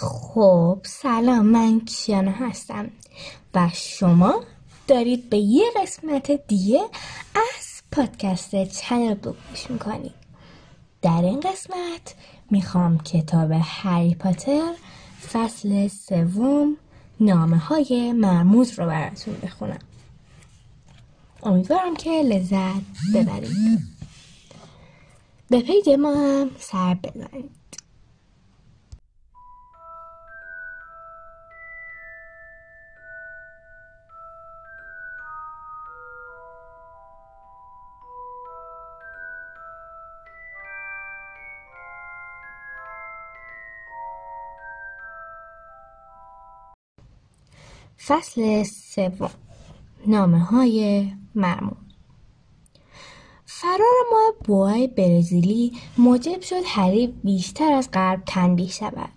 خب سلام من کیانا هستم و شما دارید به یه قسمت دیگه از پادکست چنل بوک گوش می‌کنید. در این قسمت می‌خوام کتاب هری پاتر فصل سوم نامه های مرموز رو براتون بخونم. امیدوارم که لذت ببرید. به پیج ما هم سر بزنید فصل سوم. نامه های مرموز. فرار ماه بوهای برزیلی موجب شد هری بیشتر از غرب تنبیه شود.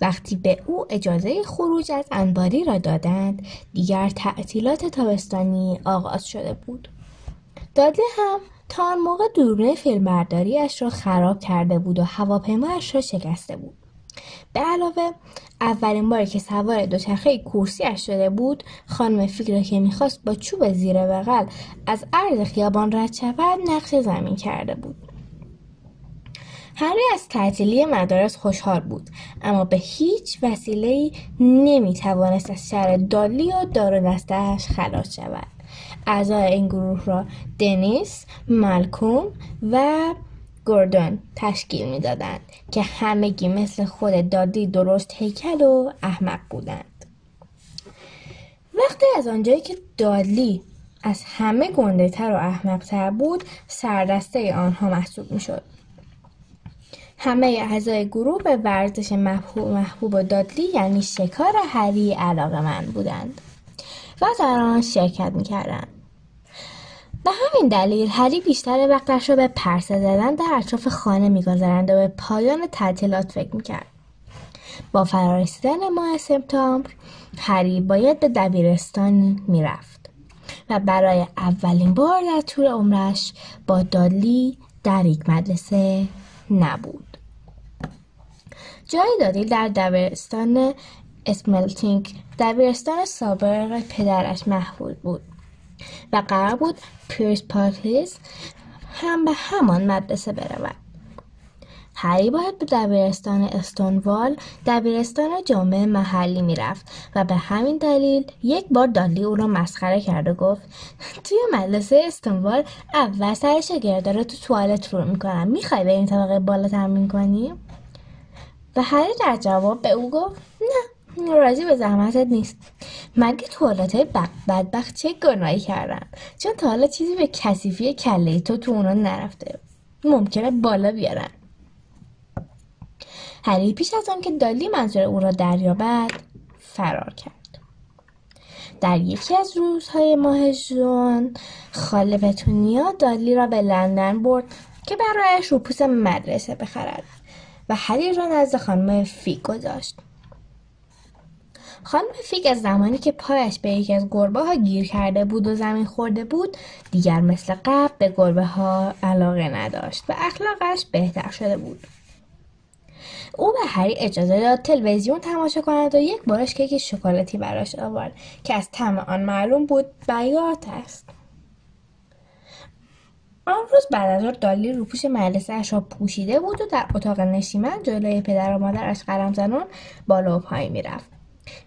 وقتی به او اجازه خروج از انباری را دادند دیگر تعطیلات تابستانی آغاز شده بود. دادلی هم تا آن موقع دوربین فیلمبرداریاش را خراب کرده بود و هواپیمایش را شکسته بود. به علاوه اولین باری که سوار دوچرخه کورسیاش شده بود خانم فیک که می‌خواست با چوب زیر بغل از عرض خیابان رد شود نقش زمین کرده بود. هری از تعطیلی مدارس خوشحال بود اما به هیچ وسیله نمی توانست از شر دالی و دار دستش خلاص شود. اعضای این گروه را دنیس، مالکوم و گوردون تشکیل می‌دادند که همگی مثل خود دادی درست هیکل و احمق بودند وقتی از آنجایی که دادلی از همه گنده تر و احمق تر بود سردسته آنها محسوب می شد. همه اعضای گروه به ورزش محبوب, محبوب دادلی یعنی شکار هری علاقه من بودند و در آن شرکت می کردند. به همین دلیل هری بیشتر وقتش را به پرسه زدن در اطراف خانه میگذرند و به پایان تعطیلات فکر می‌کرد. با فرارسیدن ماه سپتامبر هری باید به دبیرستان می‌رفت و برای اولین بار در طول عمرش با دادلی در یک مدرسه نبود. جای دادی در دبیرستان اسملتینگ دبیرستان سابق پدرش محبوب بود. و قرار بود پیرس پارکلیس هم به همان مدرسه برود. هری باید به دبیرستان استونوال دبیرستان جامعه محلی می‌رفت و به همین دلیل یک بار دالی او را مسخره کرد و گفت توی مدرسه استونوال اول سر شگرده رو تو توالت رو می‌کنم می‌خوای به این طبقه بالا تمرین کنی؟ و هری در جواب به او گفت نه. راضی به زحمتت نیست. مگه توالت های بدبخت چه گناهی کردن. چون تا حالا چیزی به کثیفی کله تو تو اونا نرفته. ممکنه بالا بیارن. هری پیش از آن که دالی منظور او را دریابد فرار کرد. در یکی از روزهای ماه جون خاله پتونیا دالی را به لندن برد که برایش روپوس مدرسه بخرد و هری را نزد خانم فی گذاشت خانم فیک از زمانی که پایش به یکی از گربه ها گیر کرده بود و زمین خورده بود دیگر مثل قبل به گربه ها علاقه نداشت و اخلاقش بهتر شده بود. او به هری اجازه داد تلویزیون تماشا کند و یک بارش کیک شکلاتی براش آورد که از طعم آن معلوم بود بیات است. آن روز بعد از دالی روپوش مدرسه را پوشیده بود و در اتاق نشیمن جلوی پدر و مادرش قلم زنان بالا و پایین می‌رفت.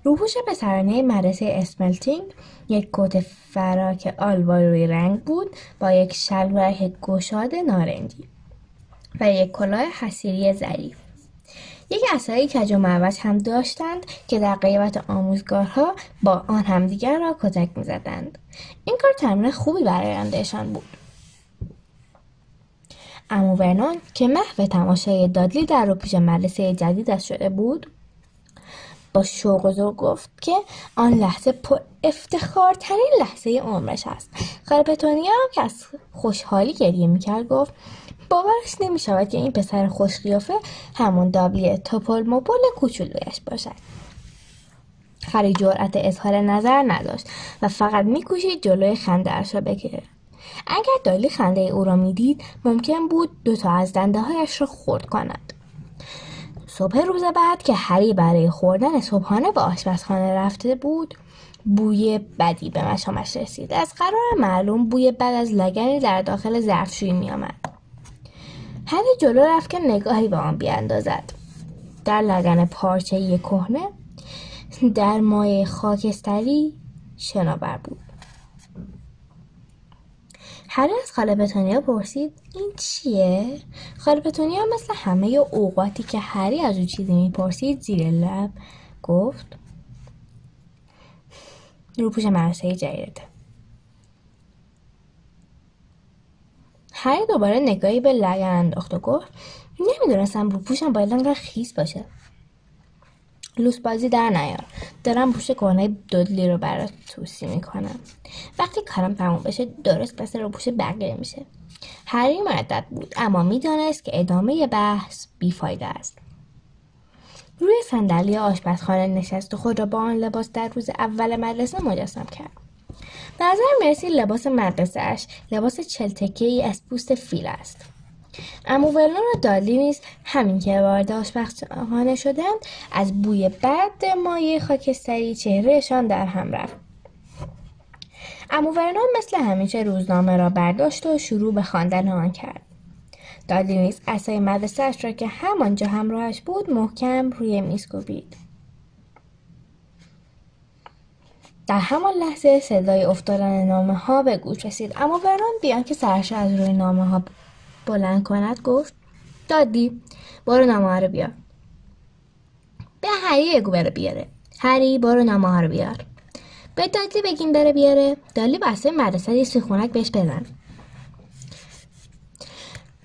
روپوش پسرانه مدرسه اسملتینگ یک کت فراک آلوای رنگ بود با یک شلوار گشاد نارنجی و یک کلاه حسیری ظریف. یک عصای کج و معوج هم داشتند که در قیبت آموزگارها با آن همدیگر را کتک می‌زدند. این کار تمرین خوبی برای آیندهشان بود. امو که محو تماشای دادلی در روپوش مدرسه جدیدش شده بود با شوق و گفت که آن لحظه پر افتخارترین لحظه عمرش است. خالپتونیا که از خوشحالی گریه می‌کرد گفت باورش نمی‌شود که این پسر خوش قیافه همون دابلی توپل موپل کوچولویش باشد. خری جرأت اظهار نظر نداشت و فقط میکوشید جلوی خندهاش را بگیره اگر دالی خنده او را می‌دید ممکن بود دوتا از دنده هایش را خورد کند. صبح روز بعد که هری برای خوردن صبحانه به آشپزخانه رفته بود بوی بدی به مشامش رسید. از قرار معلوم بوی بد از لگنی در داخل ظرفشویی میآمد. هری جلو رفت که نگاهی به آن بیاندازد. در لگن پارچه کهنه در مایه خاکستری شناور بود. هری از خاله پتونیا پرسید این چیه؟ خاله پتونیا مثل همه اوقاتی که هری از او چیزی می‌پرسید زیر لب گفت روپوش مرسه جدیدته هری دوباره نگاهی به لگن انداخت و گفت نمی‌دونستم روپوشم باید انقدر خیس باشه. لوس بازی در نیار. دارم پوش کهنه دودلی رو برات توسی می‌کنم. وقتی کارم تموم بشه درست مثل رو پوش بقیه میشه. هری مردد بود اما می‌دانست که ادامه بحث بیفایده است. روی صندلی آشپزخانه نشست و خود را با آن لباس در روز اول مدرسه مجسم کرد. به نظر مرسی لباس مدرسهاش لباس چلتکه ای از پوست فیل است. امو ولون و دالی نیز همین که وارد آشپزخانه شدند از بوی بد مایه خاکستری چهرهشان در هم رفت. امو ورنون مثل همیشه روزنامه را برداشت و شروع به خواندن آن کرد. دالی نیز اسای مدرسهاش را که همانجا همراهش بود محکم روی میز کوبید در همان لحظه صدای افتادن نامه ها به گوش رسید. اما ورنون بیان که سرش از روی نامه ها بلند کند گفت دادی برو نامه رو بیار. به هری بگو بره بیاره. هری برو نامه رو بیار. به دادی بگیم بره بیاره. دالی بسته مدرسه یه سیخونک بهش بزن.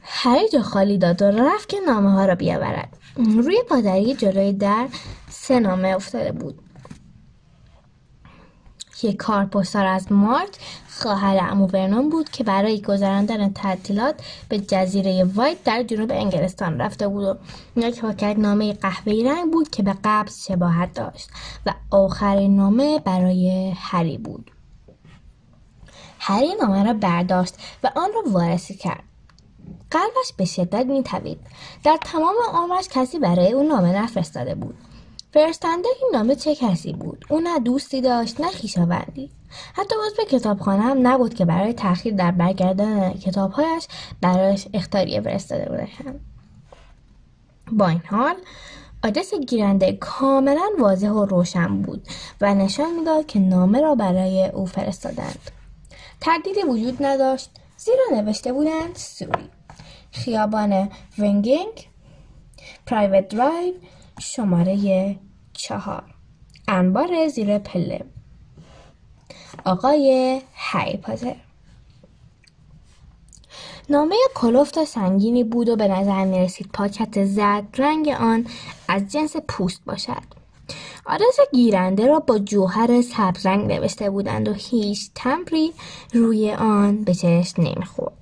هری جا خالی داد و رفت که نامه ها را بیاورد. روی پادری جلوی در سه نامه افتاده بود. یک کارپستار از مارت خواهر امو ورنون بود که برای گذراندن تعطیلات به جزیره وایت در جنوب انگلستان رفته بود و یک پاکت نامه قهوه‌ای رنگ بود که به قبض شباهت داشت و آخرین نامه برای هری بود. هری نامه را برداشت و آن را وارسی کرد. قلبش به شدت میتوید. در تمام عمرش کسی برای او نامه نفرستاده بود. فرستنده این نامه چه کسی بود؟ او نه دوستی داشت نه خویشاوندی حتی عضو کتابخانه هم نبود که برای تاخیر در برگردن کتابهایش برایش اختاریه فرستاده بودند با این حال آدرس گیرنده کاملا واضح و روشن بود و نشان می‌داد که نامه را برای او فرستادند. تردیدی وجود نداشت زیرا نوشته بودند سوری. خیابان ونگینگ پرایوت درایو شماره چهار. انبار زیر پله. آقای هری پاتر. نامه کلفت سنگینی بود و به نظر می رسید پاکت زرد رنگ آن از جنس پوست باشد. آدرس گیرنده را با جوهر سبز رنگ نوشته بودند و هیچ تمبری روی آن به چشم نمی‌خورد.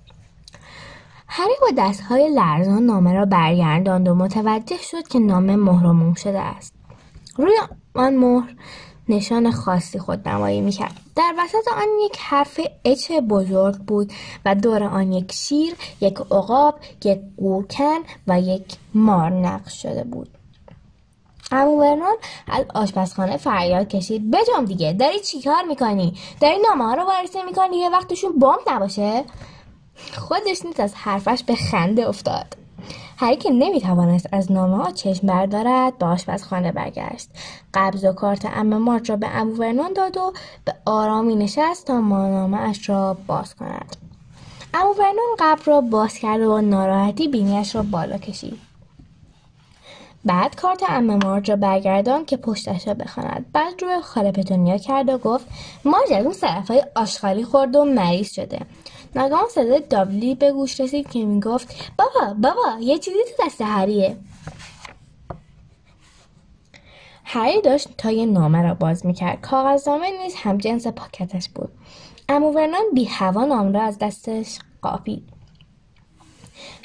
هری با دستهای لرزان نامه را برگرداند و متوجه شد که نامه مهرموم شده است. روی آن مهر نشان خاصی خود نمایی می‌کرد. در وسط آن یک حرف اچ بزرگ بود و دور آن یک شیر یک عقاب یک قورکن و یک مار نقش شده بود. امو ورنون از آشپزخانه فریاد کشید. بجام دیگه داری چیکار می‌کنی؟ داری نامه ها رو وارسی می‌کنی؟ یه وقتشون بمب نباشه؟ خودش نیز از حرفش به خنده افتاد. هری که نمی‌توانست از نامه ها چشم بردارد به آشپزخانه برگشت. قبض و کارت ام مارت را به ابو ورنون داد و به آرامی نشست تا نامه اش را باز کند. ابو ورنون قبل را باز کرد و با ناراحتی بینیش را بالا کشید. بعد کارت ام مارج را برگردان که پشتش را بخواند. بعد روی خاله پتونیا کرد و گفت مارج از اون صرفهای آشغالی خورد و مریض شده. ناگهان صدای دابلی به گوش رسید که می‌گفت بابا بابا یه چیزی تو دست هریه. هری داشت تا یه نامه را باز می‌کرد. کاغذنامه نیز هم جنس پاکتش بود. امو ورنان بی هوا نامه را از دستش قاپید.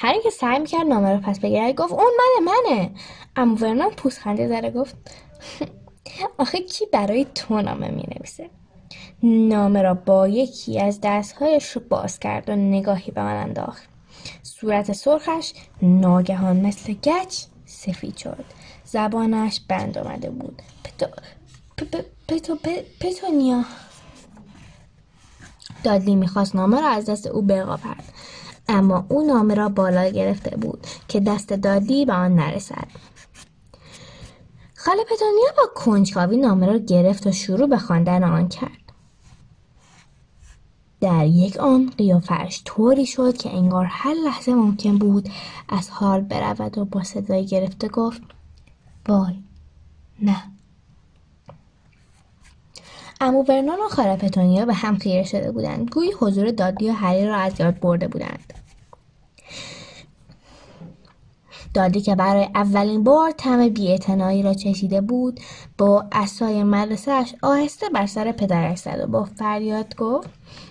هری که سعی می‌کرد نامه رو پس بگیرد گفت اون منه منه. امو ورنان پوست خنده زده گفت آخه کی برای تو نامه می‌نویسه؟ نامه را با یکی از دستهایش باز کرد و نگاهی به من انداخت. صورت سرخش ناگهان مثل گچ سفید شد. زبانش بند آمده بود. پتو پتو پتونیا. دادلی می‌خواست نامه را از دست او بقاپد اما او نامه را بالا گرفته بود که دست دادلی به آن نرسد. خاله پتونیا با کنجکاوی نامه را گرفت و شروع به خواندن آن کرد. در یک آن قیافش طوری شد که انگار هر لحظه ممکن بود از حال برود و با صدای گرفته گفت وای نه. امو ورنان و خاله پتونیا به هم خیره شده بودند. گویی حضور دادی و هری را از یاد برده بودند. دادی که برای اولین بار طعم بیاعتنایی را چشیده بود با اسای مدرسهاش آهسته بر سر پدرش زد و با فریاد گفت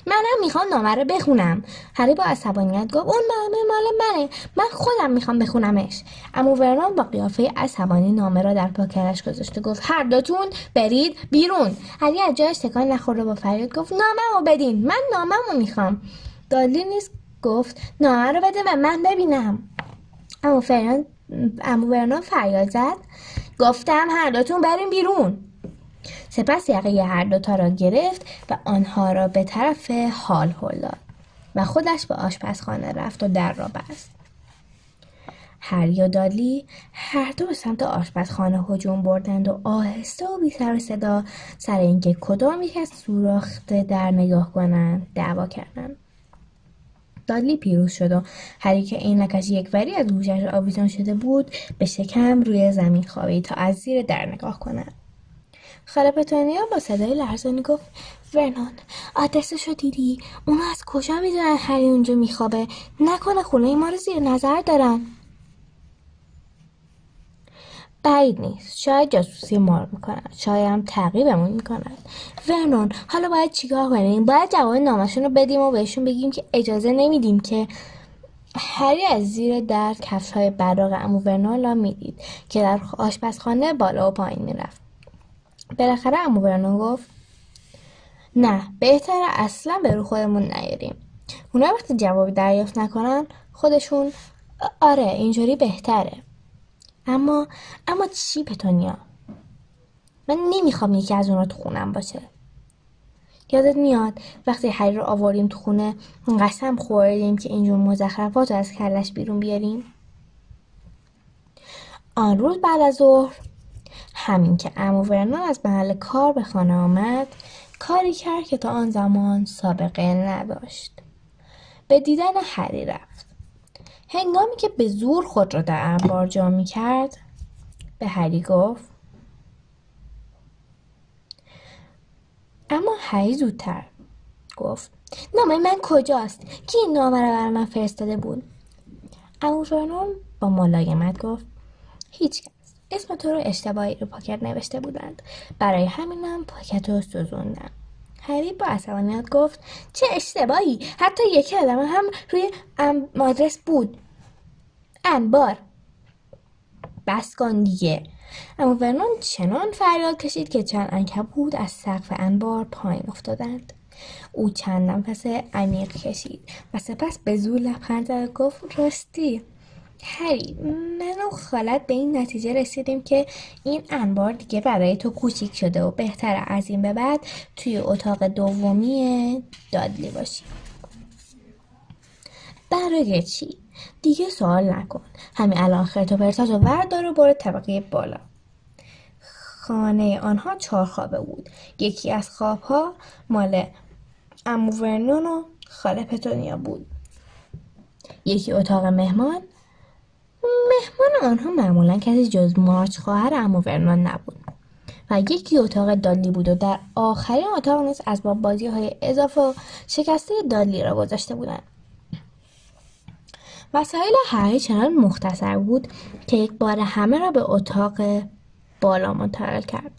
منم می‌خوام نامه رو بخونم. هری با عصبانیت گفت اون نامه مال منه. من خودم می‌خوام بخونمش. اما ورنان با قیافه عصبانی نامه را در پاکرش گذاشته گفت هر دوتون برید بیرون. هری از جایش تکان نخورده با فریاد گفت نامه رو بدین. من نامه رو می‌خوام. دادلی نیست گفت نامه رو بده و من ببینم. امو فرنان امو ورنان فریاد زد. گفتم هر دوتون بریم بیرون. سپس یقه هر دوتا را گرفت و آنها را به طرف حال هل داد و خودش به آشپزخانه رفت و در را بست. هری و دادلی هر دو به سمت آشپزخانه هجوم بردند و آهسته و بی سر صدا سر اینکه کدام یک از سوراخته در نگاه کنند دعوا کردند. دادلی پیروز شد و هری که عینکش یک وری از گوشش آویزان شده بود به شکم روی زمین خوابید تا از زیر در نگاه کند. خاله پتونیا با صدای لرزانی گفت ورنان آدرسش رو دیدی؟ اونو از کجا می‌دونن هری اونجا میخوابه؟ نکنه خونه ما رو زیر نظر دارن. بعید نیست. شاید جاسوسی ما رو می‌کنن. شاید هم تعقیبمون می‌کنن. ورنون حالا باید چیکار کنیم؟ باید جواب نامشون رو بدیم و بهشون بگیم که اجازه نمیدیم که هری از زیر در کفش های براغ امو ورنون می‌دید که در آشپزخانه بالا و پایین می‌رفت. بالاخره امو ورنون گفت نه بهتر اصلا به رو خودمون نیاریم. اونا وقتی جوابی دریافت نکنن خودشون آره اینجوری بهتره. اما اما چی پتونیا؟ من نمی‌خوام یکی از اونا تو خونم باشه. یادت میاد وقتی هری رو آوردیم تو خونه قسم خوردیم که اینجور مزخرفات رو از کلش بیرون بیاریم؟ آن روز بعد از ظهر همین که امو ورنان از محل کار به خانه آمد کاری کرد که تا آن زمان سابقه نداشت. به دیدن رفت. هنگامی که به زور خود را در انبار جا می کرد به هری گفت اما هری زودتر گفت نامه من کجاست؟ کی این نامه را برای من فرستاده بود؟ امو با ملایمت گفت هیچ کس. اسم تو رو اشتباهی رو پاکت نوشته بودند. برای همینم پاکت رو سوزوندم. هری با عصبانیت گفت چه اشتباهی. حتی یکی آدم هم روی آدرس بود. انبار. بس کن دیگه. اما ورنون چنان فریاد کشید که چند انکبود از سقف انبار پایین افتادند. او چند نفس عمیق کشید و سپس به زور لبخند گفت راستی؟ هری من و خالت به این نتیجه رسیدیم که این انبار دیگه برای تو کوچیک شده و بهتره از این به بعد توی اتاق دومی دادلی باشی. برای چی؟ دیگه سوال نکن. همین الان خرت و پرتات و وردار و برو طبقه بالا. خانه آنها چهار خوابه بود. یکی از خوابها مال امو ورنون و خاله پتونیا بود. یکی اتاق مهمان مهمان آنها معمولا کسی جز مارچ خواهر امو ورنون نبود و یکی اتاق دالی بود و در آخرین اتاق نیز اسباب بازی های اضافه و شکسته دالی را گذاشته بودند. وسایل هری چنان مختصر بود که یک بار همه را به اتاق بالا منتقل کرد.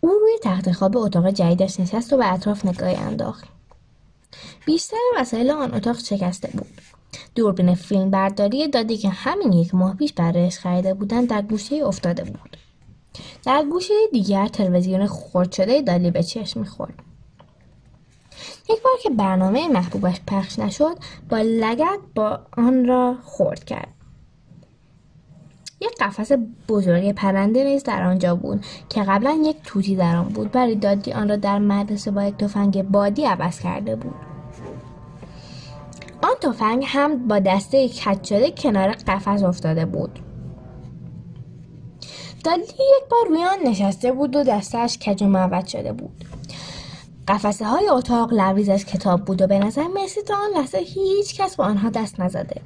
او روی تخت خواب اتاق جدیدش نشست و به اطراف نگاهی انداخت. بیشتر وسایل آن اتاق شکسته بود. دوربین فیلم برداری دادی که همین یک ماه پیش برایش خریده بودند در گوشه افتاده بود. در گوشه دیگر تلویزیون خرد شده دالی به چشم می‌خورد. یک بار که برنامه محبوبش پخش نشد با لگت با آن را خورد کرد. یک قفس بزرگ پرنده نیز در آنجا بود که قبلا یک توتی در آن بود. ولی دادی آن را در مدرسه با یک تفنگ بادی عوض کرده بود. آن تفنگ هم با دسته کج شده کنار قفس افتاده بود. دادی یک بار روی آن نشسته بود و دستش کج و معوج شده بود. قفسه های اتاق لبریز از کتاب بود و به نظر مرسی تا آن لحظه هیچ کس با آنها دست نزده.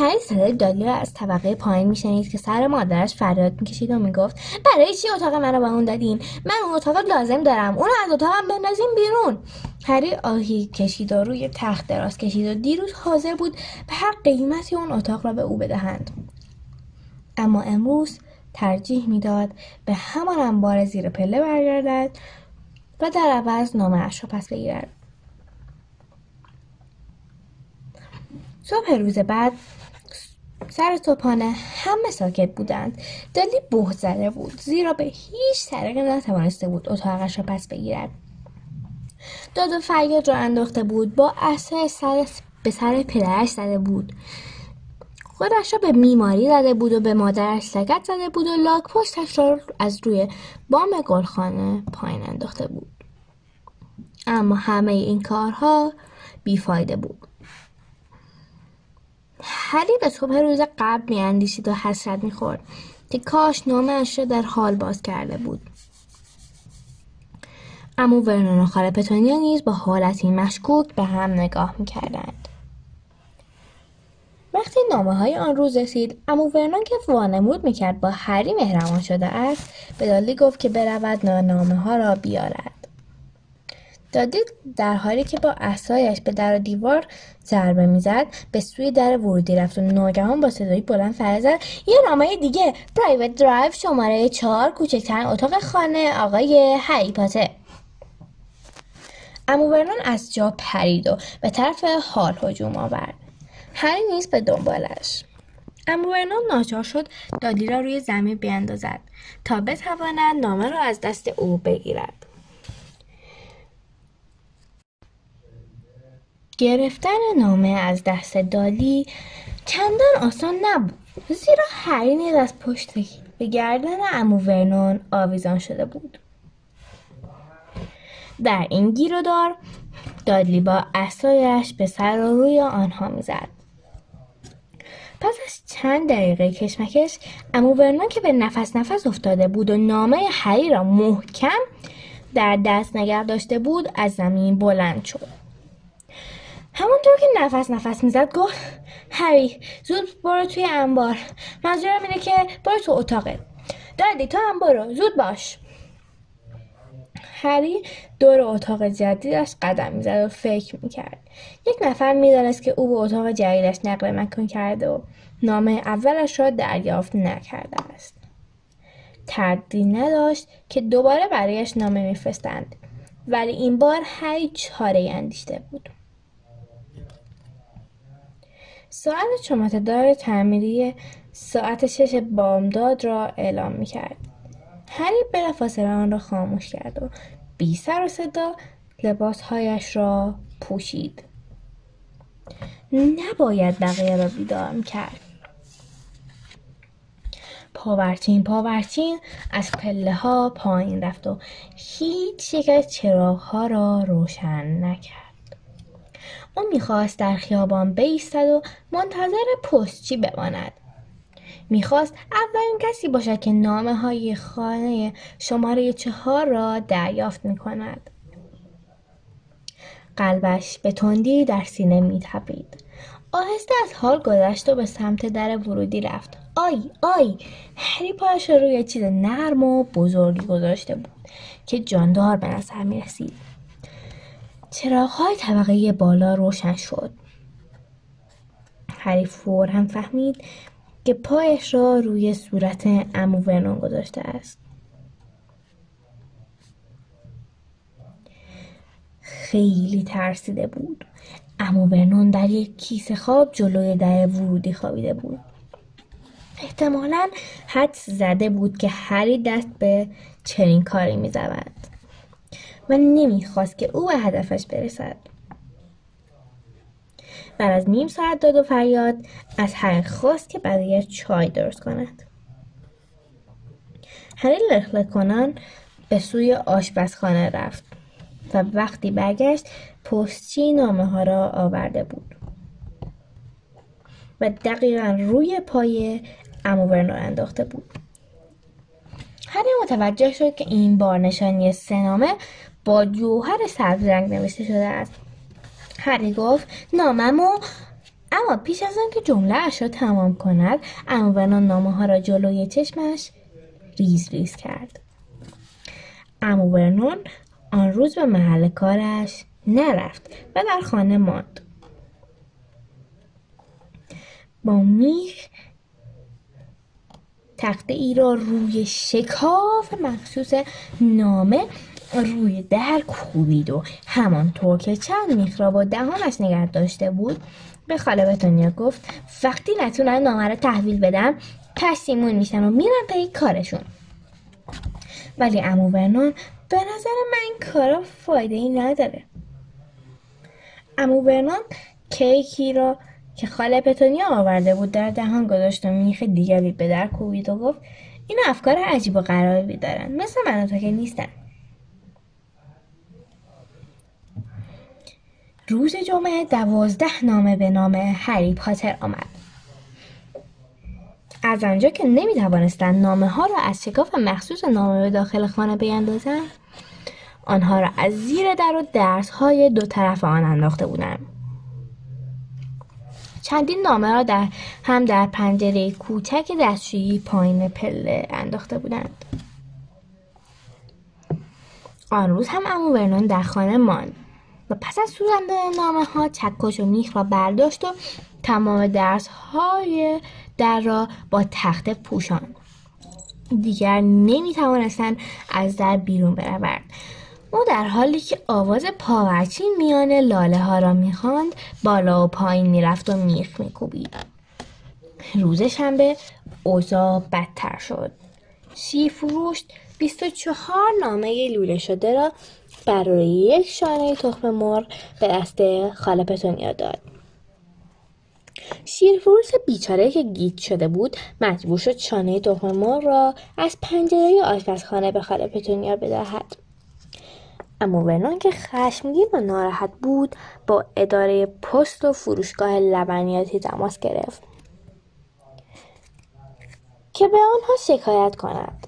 هری صدای دالی را از طبقه پایین میشنید که سر مادرش فریاد می‌کشید و می‌گفت برای چی اتاق منو به اون دادین من اون اتاق لازم دارم. اون از اتاقم بندازیم بیرون. هری آهی کشید و روی تخت دراز کشید و دیروز حاضر بود به هر قیمتی اون اتاق را به او بدهند. اما امروز ترجیح می‌داد به همان انبار زیر پله برگردد و در عوض نامه اش را پس بگیرد. صبح روز بعد سر صبحانه همه ساکت بودند. دلی بهت زده بود زیرا به هیچ طریقی نتوانسته بود اتاقش را پس بگیرد. داد و فریاد را انداخته بود با اصای سر به سر پدرش زده بود. خودش را به میماری زده بود و به مادرش لگت زده بود و لاک پشتش را از روی بام گلخانه پایین انداخته بود. اما همه این کارها بیفایده بود. هری به صبح روز قبل میاندیشید و حسرت می‌خورد که کاش نامش را در حال باز کرده بود. اما ورنون و خاله پتونیا نیز با حالتی مشکوک به هم نگاه می‌کردند. وقتی نامه های آن روز رسید امو ورنون که وانمود می‌کرد با هری مهربان شده است به دالی گفت که برود نامه ها را بیارد. دادی در حالی که با احسایش به در و دیوار ضربه می‌زد به سوی در ورودی رفت و ناگهان با صدایی بلند فریاد زد. یه نامه دیگه پرایوت درایو شماره چهار کوچکترین اتاق خانه آقای هری پاتر امو از جا پرید و به طرف حال هجوم آورد. هری نیز به دنبالش. امو ناچار شد دادی را روی زمین بیاندازد تا بتواند نامه را از دست او بگیرد. گرفتن نامه از دست دالی چندان آسان نبود. زیرا هری نیز از پشت به گردن امو ورنون آویزان شده بود. در این دار دادلی با اسایش به سر و روی آنها می‌زد. پس از چند دقیقه کشمکش امو ورنون که به نفس نفس افتاده بود و نامه هری را محکم در دست نگه داشته بود از زمین بلند شد. همونطور که نفس نفس می‌زد گفت هری زود برو توی انبار. منظورم اینه که برو تو اتاقه دادی تو هم برو. زود باش. هری دور اتاق جدیدش قدم می‌زد و فکر می‌کرد. یک نفر می‌دانست که او به اتاق جدیدش نقل مکان کرده و نامه اولش را دریافت نکرده است. تردید نداشت که دوباره برایش نامه میفرستند. ولی این بار هری چاره اندیشته بود. ساعت چماتدار تعمیری ساعت شش بامداد را اعلام می کرد. هری بلافاصله آن را خاموش کرد و بی سر و صدا لباسهایش را پوشید. نباید بقیه را بیدار کرد. پاورچین پاورچین از پله ها پایین رفت و هیچ یک از چراغ ها را روشن نکرد. او می‌خواست در خیابان بیستد و منتظر پستچی بماند. می‌خواست اولین کسی باشد که نامه های خانه شماره چهار را دریافت می‌کند. قلبش به تندی در سینه میتپید. آهسته از حال گذشت و به سمت در ورودی رفت. آی آی! هری پایش روی چیز نرم و بزرگی گذاشته بود که جاندار به نظر می رسید های طبقه بالا روشن شد. هری هم فهمید که پایش را روی صورت امو ورنون گذاشته است. خیلی ترسیده بود. امو ورنون در یک کیسه خواب جلوی در ورودی خوابیده بود. احتمالا حدس زده بود که هری دست به چنین کاری میزود و نمی‌خواست که او به هدفش برسد. بعد از نیم ساعت داد و فریاد از هری خواست که برای چای درست کند. هری لخلک کنان به سوی آشپزخانه رفت و وقتی برگشت پستچی نامه ها را آورده بود و دقیقا روی پای امو ورنون انداخته بود. هری متوجه شد که این بار نشانی سنامه با جوهر سبز رنگ نوشته شده است. هری گفت ناممو اما پیش از آنکه جمله اش را تمام کند امو ورنون نامه ها را جلوی چشمش ریز ریز کرد. امو ورنون آن روز به محل کارش نرفت و در خانه ماند. با میخ تخته ای را روی شکاف مخصوص نامه روی در کوبید و همانطور که چند میخ را با دهانش نگه داشته بود به خاله بتونیا گفت وقتی نتونن نامه را تحویل بدم پشیمون میشن و میرن پی کارشون. ولی امو ورنون به نظر من کارا فایده ای نداره. امو ورنون کیکی را که خاله پتونیا آورده بود در دهان گذاشت و میخ دیگری به در کوبید و گفت این افکار عجیب و غرایبی دارن مثل من تو که نیستن. روز جمعه دوازده نامه به نام هری پاتر آمد. از آنجا که نمی توانستند نامه ها را از شکاف مخصوص نامه به داخل خانه بیندازند آنها را از زیر در و درس های دو طرف آن انداخته بودند. چندین نامه را در هم در پنجره کوچک دستشویی پایین پله انداخته بودند. آن روز هم امو ورنون در خانه ماند. و پس از سوزاندن نامه ها چکش و میخ را برداشت و تمام درس های در را با تخته پوشان دیگر نمی توانستند از در بیرون بروند. او در حالی که آواز پاورچی میان لاله ها را می‌خواند بالا و پایین می‌رفت و میخ میکوبید. روز شنبه اوضاع بدتر شد. شیر فروش 24 نامه لوله شده را برای یک شانه تخم مرغ به دست خاله پتونیا داد. شیرفروش بیچاره که گیت شده بود مجبور شد شانه تخم مرغ را از پنجره آشپزخانه به خاله پتونیا بدهد. اما ورنون که خشمگین و ناراحت بود با اداره پست و فروشگاه لبنیاتی تماس گرفت. که به آنها شکایت کند.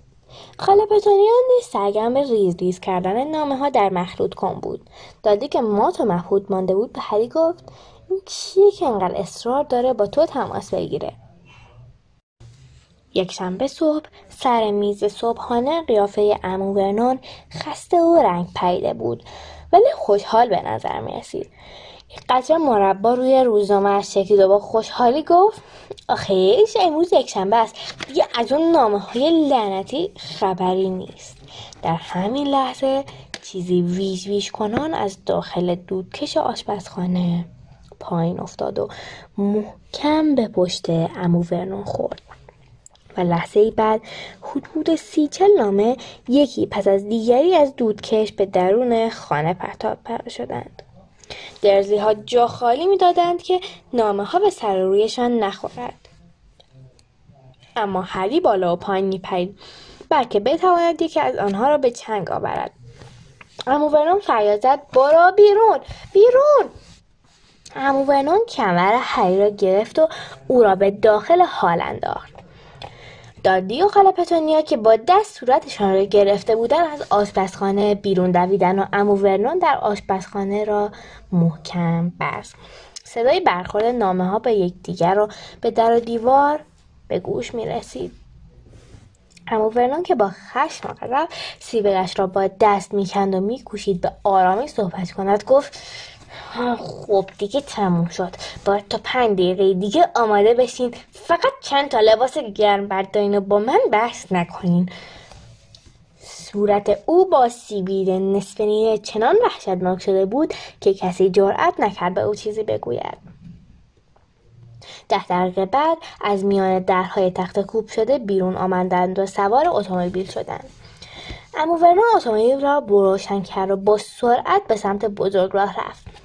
خاله پتونیا نیز سرگرم ریز ریز کردن نامه ها در مخلوط کن بود. دادی که مات و مبهوت مانده بود به هری گفت این کیه که انقدر اصرار داره با تو تماس بگیره؟ یک شنبه صبح سر میز صبحانه قیافه امو ورنون خسته و رنگ پریده بود ولی خوشحال به نظر می رسید قطره مربا روی روزنامه از چکید و با خوشحالی گفت آخیش امروز یک شنبه است. دیگه از اون نامه های لعنتی خبری نیست. در همین لحظه چیزی ویژ ویژ کنان از داخل دودکش آشپزخانه پایین افتاد و محکم به پشت امو ورنون خورد. و لحظه ای بعد حدود سی چل نامه یکی پس از دیگری از دودکش به درون خانه پرتاب شدند. درزی ها جا خالی می دادند که نامه ها به سر رویشان نخورد. اما هری بالا و پایین می پرید بلکه بتواند یکی از آنها را به چنگ آورد. امو ورنون فریاد زد برو بیرون بیرون! امو ورنون کمر هری را گرفت و او را به داخل حال انداخت. دادی و خاله پتونیا که با دست صورتشان را گرفته بودن از آشپزخانه بیرون دویدن و امو ورنون در آشپزخانه را محکم بست. صدای برخورد نامه ها به یکدیگر رو به در و دیوار به گوش می رسید امو ورنون که با خشم غضب سیبلش را با دست می‌کند و میکوشید به آرامی صحبت کند گفت خب دیگه تموم شد. باید تا پنج دقیقه دیگه آماده بشین. فقط چند تا لباس گرم بردارین و با من بحث نکنین. صورت او با سیبیل نصف چنان وحشتناک شده بود که کسی جرأت نکرد به او چیزی بگوید. ده دقیقه بعد از میان درهای تخت کوب شده بیرون آمدند و سوار اتومبیل شدند. اما ورنون اتومبیل را بروشن کرد و با سرعت به سمت بزرگراه رفت.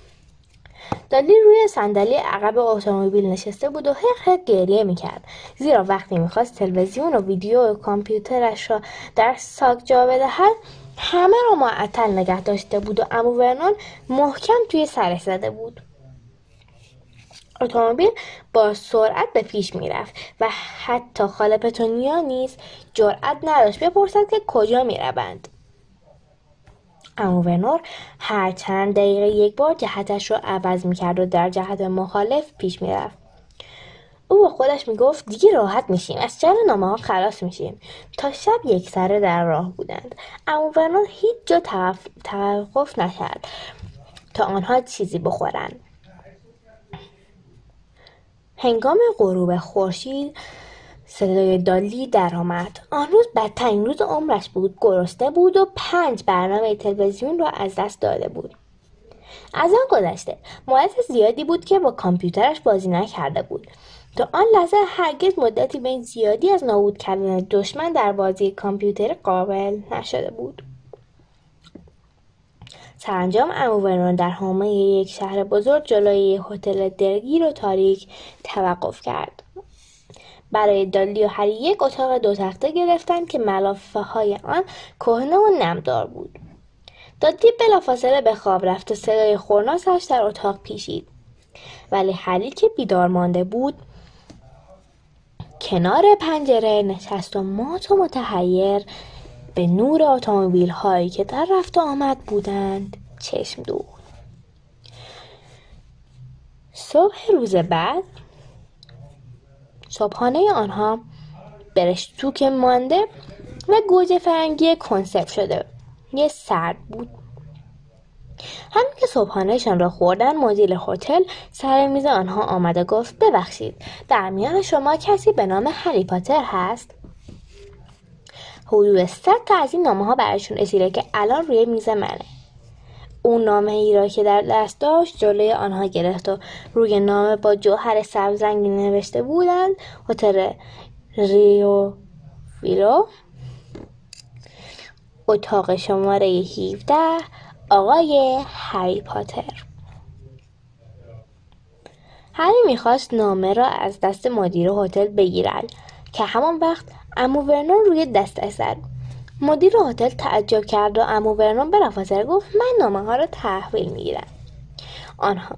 دالی روی صندلی عقب اتومبیل نشسته بود و حق گریه می‌کرد. زیرا وقتی می‌خواست تلویزیون و ویدیو و کامپیوترش را در ساک جا بدهد همه را معطل نگه داشته بود و امو ورنون محکم توی سرش زده بود. اتومبیل با سرعت به پیش می‌رفت و حتی خاله پتونیا نیز جرأت نداشت بپرسد که کجا می‌روند. امو ورنور هر چند دقیقه یک بار جهتش را عوض می‌کرد و در جهت مخالف پیش می‌رفت. او با خودش می‌گفت دیگه راحت میشیم از چند نامه ها خلاص میشیم. تا شب یک سره در راه بودند. امو ورنور هیچ جا توقف نکرد تا آنها چیزی بخورند. هنگام غروب خورشید صدای دالی درآمد آن روز بدترین روز عمرش بود. گرسنه بود و پنج برنامه تلویزیون را از دست داده بود. از آن گذشته مدت زیادی بود که با کامپیوترش بازی نکرده بود. تا آن لحظه هرگز مدتی بین زیادی از نابود کردن دشمن در بازی کامپیوتر قابل نشده بود. سرانجام امو در حومه یک شهر بزرگ جلوی هتل درگیر و تاریک توقف کرد. برای دالی و هری یک اتاق دو تخته گرفتند که ملافه های آن کهنه و نمدار بود. دادی بلافاصله به خواب رفت و صدای خورناسش در اتاق پیشید ولی هری که بیدار مانده بود کنار پنجره نشست و مات و متحیر به نور اتومبیل هایی که در رفت و آمد بودند چشم دوخت صبح روز بعد صبحانه آنها برشتوک مانده و گوجه فرنگی کنسرو شده. یه سرد بود. همین که صبحانهشان را خوردن مدیر هتل سر میز آنها آمده گفت ببخشید در میان شما کسی به نام هری پاتر هست؟ حدود صد تا از این نامه ها که الان روی میز منه. اون نامه ای را که در دست داشت جلوی آنها گرفت و روی نامه با جوهر سبز رنگی نوشته بودند. هتل ریو ویلو اتاق شماره 17 آقای هری پاتر. هری می‌خواست نامه را از دست مدیر هتل بگیرد که همان وقت امو ورنون روی دست زد. مدیر هتل تعجب کرد و امو ورنون بلافاصله گفت من نامه ها را تحویل می‌گیرم.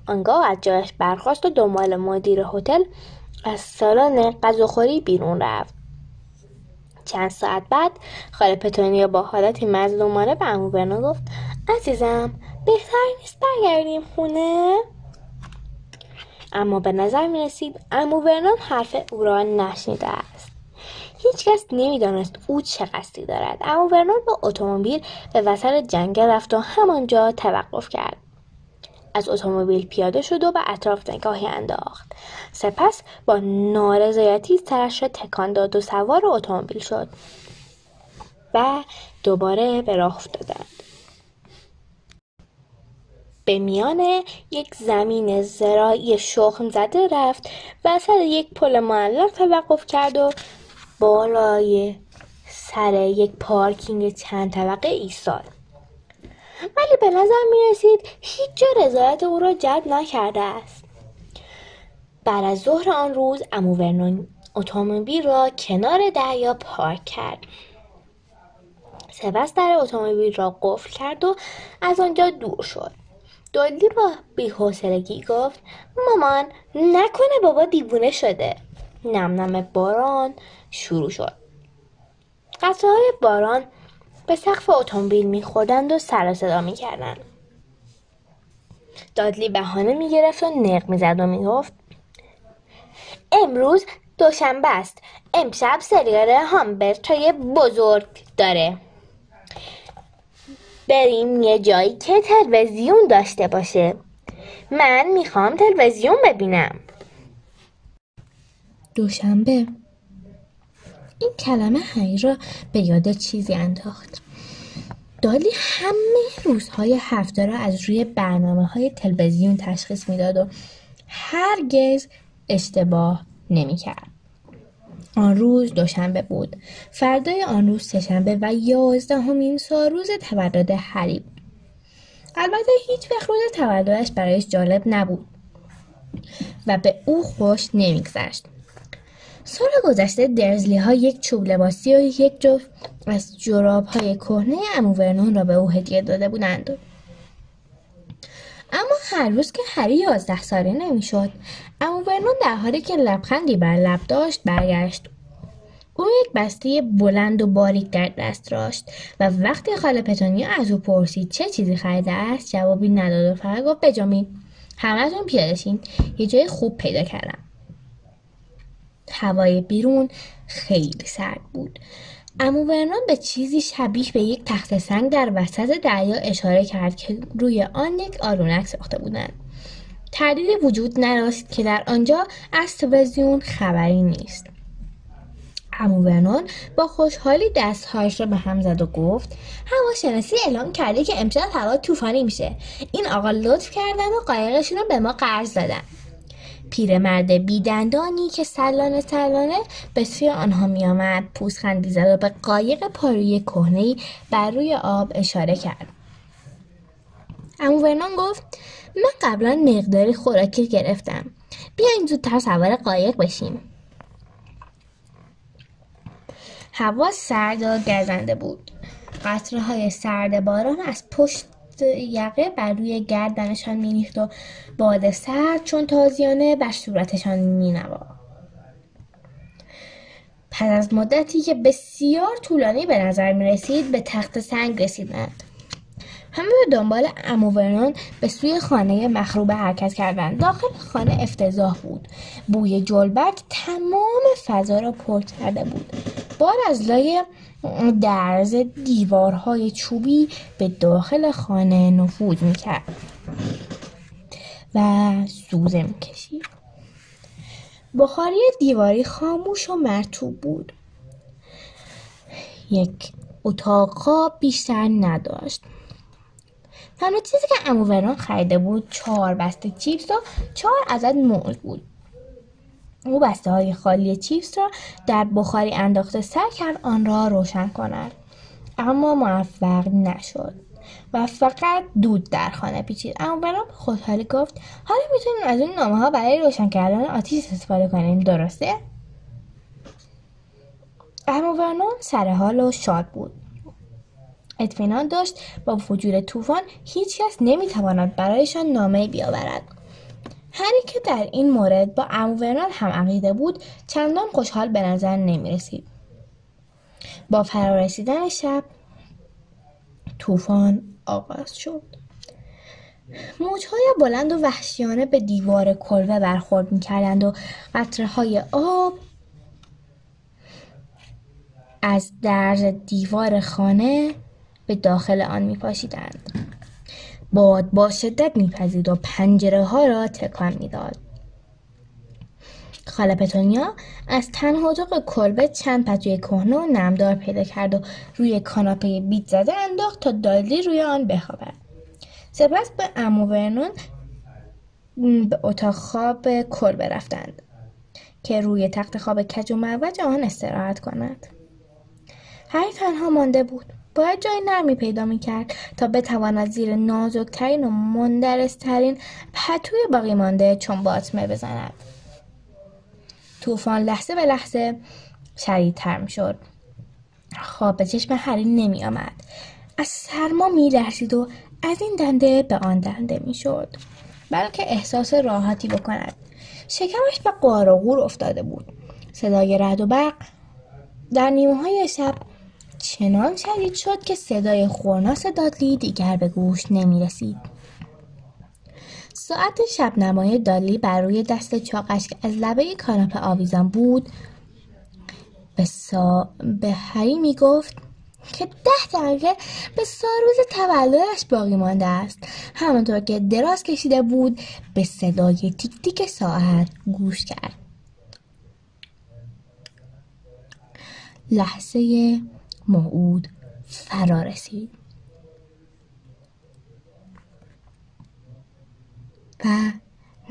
آنگاه از جایش برخواست و دنبال مدیر هتل از سالن غذاخوری بیرون رفت. چند ساعت بعد خاله پتونیا با حالتی مظلومانه به امو ورنون گفت عزیزم بهتر نیست برگردیم خونه؟ اما به نظر می رسید امو ورنون حرف او را نشنیده است. هیچکس نمی‌دانست او چه قصدی دارد اما ورنون با اتومبیل به وسط جنگل رفت و همانجا توقف کرد. از اتومبیل پیاده شد و به اطراف نگاهی انداخت. سپس با نارضایتی سرش را تکان داد و سوار اتومبیل شد و دوباره به راه افتادند. به میان یک زمین زراعی شخم زده رفت وسط یک پل معلق توقف کرد و بالای سر یک پارکینگ چند طبقه ایستاد. ولی به نظر می رسید هیچ جا رضایت او را جلب نکرده است. بعد از ظهر آن روز امو ورنون اتومبیل را کنار دریا پارک کرد. سپس در اتومبیل را قفل کرد و از آنجا دور شد. دودلی با بیحوصلگی گفت مامان نکنه بابا دیوونه شده. نم نم باران شروع شد. قطعه های باران به سقف اتومبیل میخوردند و سر صدا می‌کردند. دادلی بهانه می‌گرفت و نق می‌زد و می‌گفت امروز دوشنبه است. امشب سریال هامبرتای بزرگ داره. بریم یه جایی که تلویزیون داشته باشه. من می‌خوام تلویزیون ببینم. دوشنبه. این کلمه هری را به یاد چیزی انداخت. دالی همه روزهای هفته را از روی برنامه های تلویزیون تشخیص می‌داد و هرگز اشتباه نمی‌کرد. آن روز دوشنبه بود. فردای آن روز سهشنبه و یازدهمین سال روز تولد هری البته هیچ وقت روز تولدش برایش جالب نبود و به او خوش نمیگذشت. سال گذشته درزلی ها یک چوب لباسی و یک جفت از جراب های کهنه امو ورنون را به او هدیه داده بودند. اما هر روز که هری یازده ساله نمی‌شد امو ورنون در حالی که لبخندی بر لب داشت برگشت. او یک بسته بلند و باریک در دست داشت و وقتی خاله پتونیا از او پرسید چه چیزی خریده است جوابی نداد و فقط گفت بجامین. همهتون پیادشین یه جای خوب پیدا کردم. هوای بیرون خیلی سرد بود. امو ورنون به چیزی شبیه به یک تخت سنگ در وسط دریا اشاره کرد که روی آن یک آرونک ساخته بودند. تردیدی وجود نداشت که در آنجا از تلویزیون خبری نیست. امو ورنون با خوشحالی دستهایش را به هم زد و گفت هواشناسی اعلام کرده که امشب هوا طوفانی میشه. این آقا لطف کردن و قایقشون رو به ما قرض دادن. پیرمرد بیدندانی که سلانه سلانه به سوی آنها میآمد. پوزخندی زد و به قایق پاروی کهنهای بر روی آب اشاره کرد. امو ورنون گفت من قبلا مقداری خوراکی گرفتم. بیاین زودتر سوار قایق بشیم. هوا سرد و گزنده بود. قطره های سرد باران از پشت یقه بر روی گردنشان میریخت و باد سرد چون تازیانه بر صورتشان مینوا پس از مدتی که بسیار طولانی به نظر می رسید به تخت سنگ رسیدند. همه به دنبال اموورنون به سوی خانه مخروبه حرکت کردند. داخل خانه افتضاح بود. بوی جلبک تمام فضا را پر کرده بود. بار از لای درز دیوارهای چوبی به داخل خانه نفوذ می‌کرد. و سوزه می‌کشید. بخاری دیواری خاموش و مرتوب بود. یک اتاق بیشتر نداشت. تنها چیزی که امووران خریده بود چهار بسته چیپس و چهار عدد موز بود. او بسته های خالی چیپس را در بخاری انداخته سر کرد آن را روشن کند. اما موفق نشد و فقط دود در خانه پیچید. اما برام خوشحالی گفت حالا می‌تونیم از اون نامه ها برای روشن کردن آتیش استفاده کنیم درسته؟ اما ورنون سر حال و شاد بود. اطمینان داشت با وجود طوفان هیچکس نمی‌تواند برایشان نامه بیاورد. هری که در این مورد با اموورنال هم عقیده بود چندان خوشحال به نظر نمی رسید. با فرارسیدن شب طوفان آغاز شد موجهای بلند و وحشیانه به دیوار کلبه برخورد می‌کردند و قطره های آب از درز دیوار خانه به داخل آن میپاشیدند باد با شدت میپزید و پنجره ها را تکان می‌داد. خاله پتونیا از تنها اتاق کلبه چند پتوی کهنه و نمدار پیدا کرد و روی کاناپه بیت زده انداخت تا دادلی روی آن بخوابد. سپس به امو ورنون به اتاق خواب کلبه رفتند که روی تخت خواب کج و معوج آن استراحت کند. هری تنها مانده بود. باید جای نرمی پیدا می‌کرد تا بتواند زیر نازکترین و مندرسترین پتوی باقی مانده چون باطمه بزند طوفان لحظه به لحظه شدیدتر می‌شد خواب به چشم هری نمی آمد. از سرما می لرزید و از این دنده به آن دنده می شد. بلکه احساس راحتی بکند. شکمش به قار و غور افتاده بود. صدای رد و برق در نیمه های شب چنان شدید شد که صدای خورناس دادلی دیگر به گوش نمی رسید. ساعت شبنمای دادلی بر روی دست چاقش که از لبه کاناپه آویزان بود به, سا... به هری می گفت که ده دقیقه به ساروز تولدش باقی مانده است همانطور که دراز کشیده بود به صدای تیک تیک ساعت گوش کرد لحظه موعود فرا رسید. و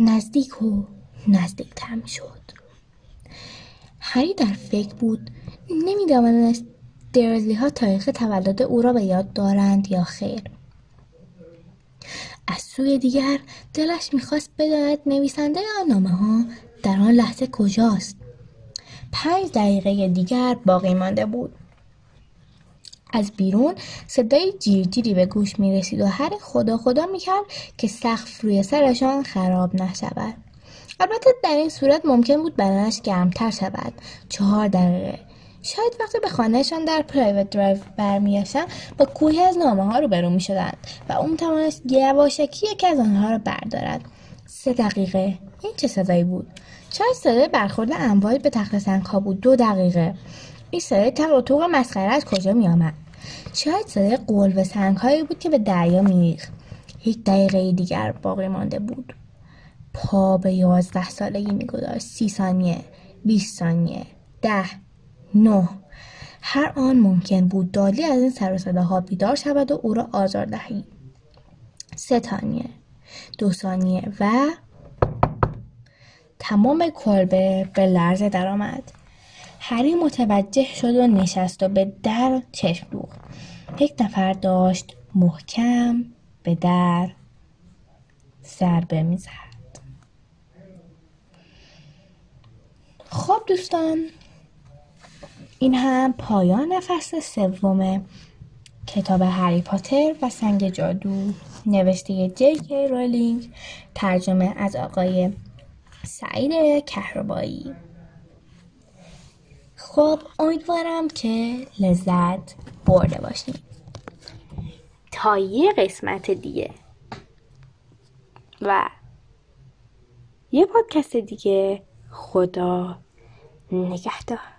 نزدیک و نزدیکتر می شد. هری در فکر بود نمی‌دانست درزلی ها تاریخ تولد او را به یاد دارند یا خیر. از سوی دیگر دلش می‌خواست بداند نویسنده آن نامه ها در آن لحظه کجاست. پنج دقیقه دیگر باقی مانده بود. از بیرون صدای جیرجیری به گوش می رسید و هر خدا خدا می کرد که سقف روی سرشان خراب نشود. البته در این صورت ممکن بود بدنش گرمتر شود. چهار دقیقه. شاید وقتی به خانهشان در پرایوت درایو برمیگشتن با کوهی از نامه ها روبرو می شدند و اون توانست یواشکی یکی از آنها را بردارد. سه دقیقه. این چه صدایی بود؟ شاید صدای برخورد امواج به تخت سنگ ها بود. دو دقیقه. این صدای تق و مسخره از کجا می آمد شاید صدای قلب سنگ هایی بود که به دریا میریخت. یک دقیقه دیگر باقی مانده بود. پا به یازده سالگی میگذاشت. سی ثانیه بیست ثانیه ده نه. هر آن ممکن بود دالی از این سر و صداها بیدار شود و او را آزار دهید سه ثانیه دو ثانیه و تمام کلبه به لرزه درآمد. هری متوجه شد و نشست و به در چشم دوخت. یک نفر داشت محکم به در ضربه می‌زد خب دوستان این هم پایان فصل سوم کتاب هری پاتر و سنگ جادو. نوشته جی کی رولینگ ترجمه از آقای سعید کهربایی. خب امیدوارم که لذت برده باشید تا یه قسمت دیگه. و یه پادکست دیگه. خدا نگهدار.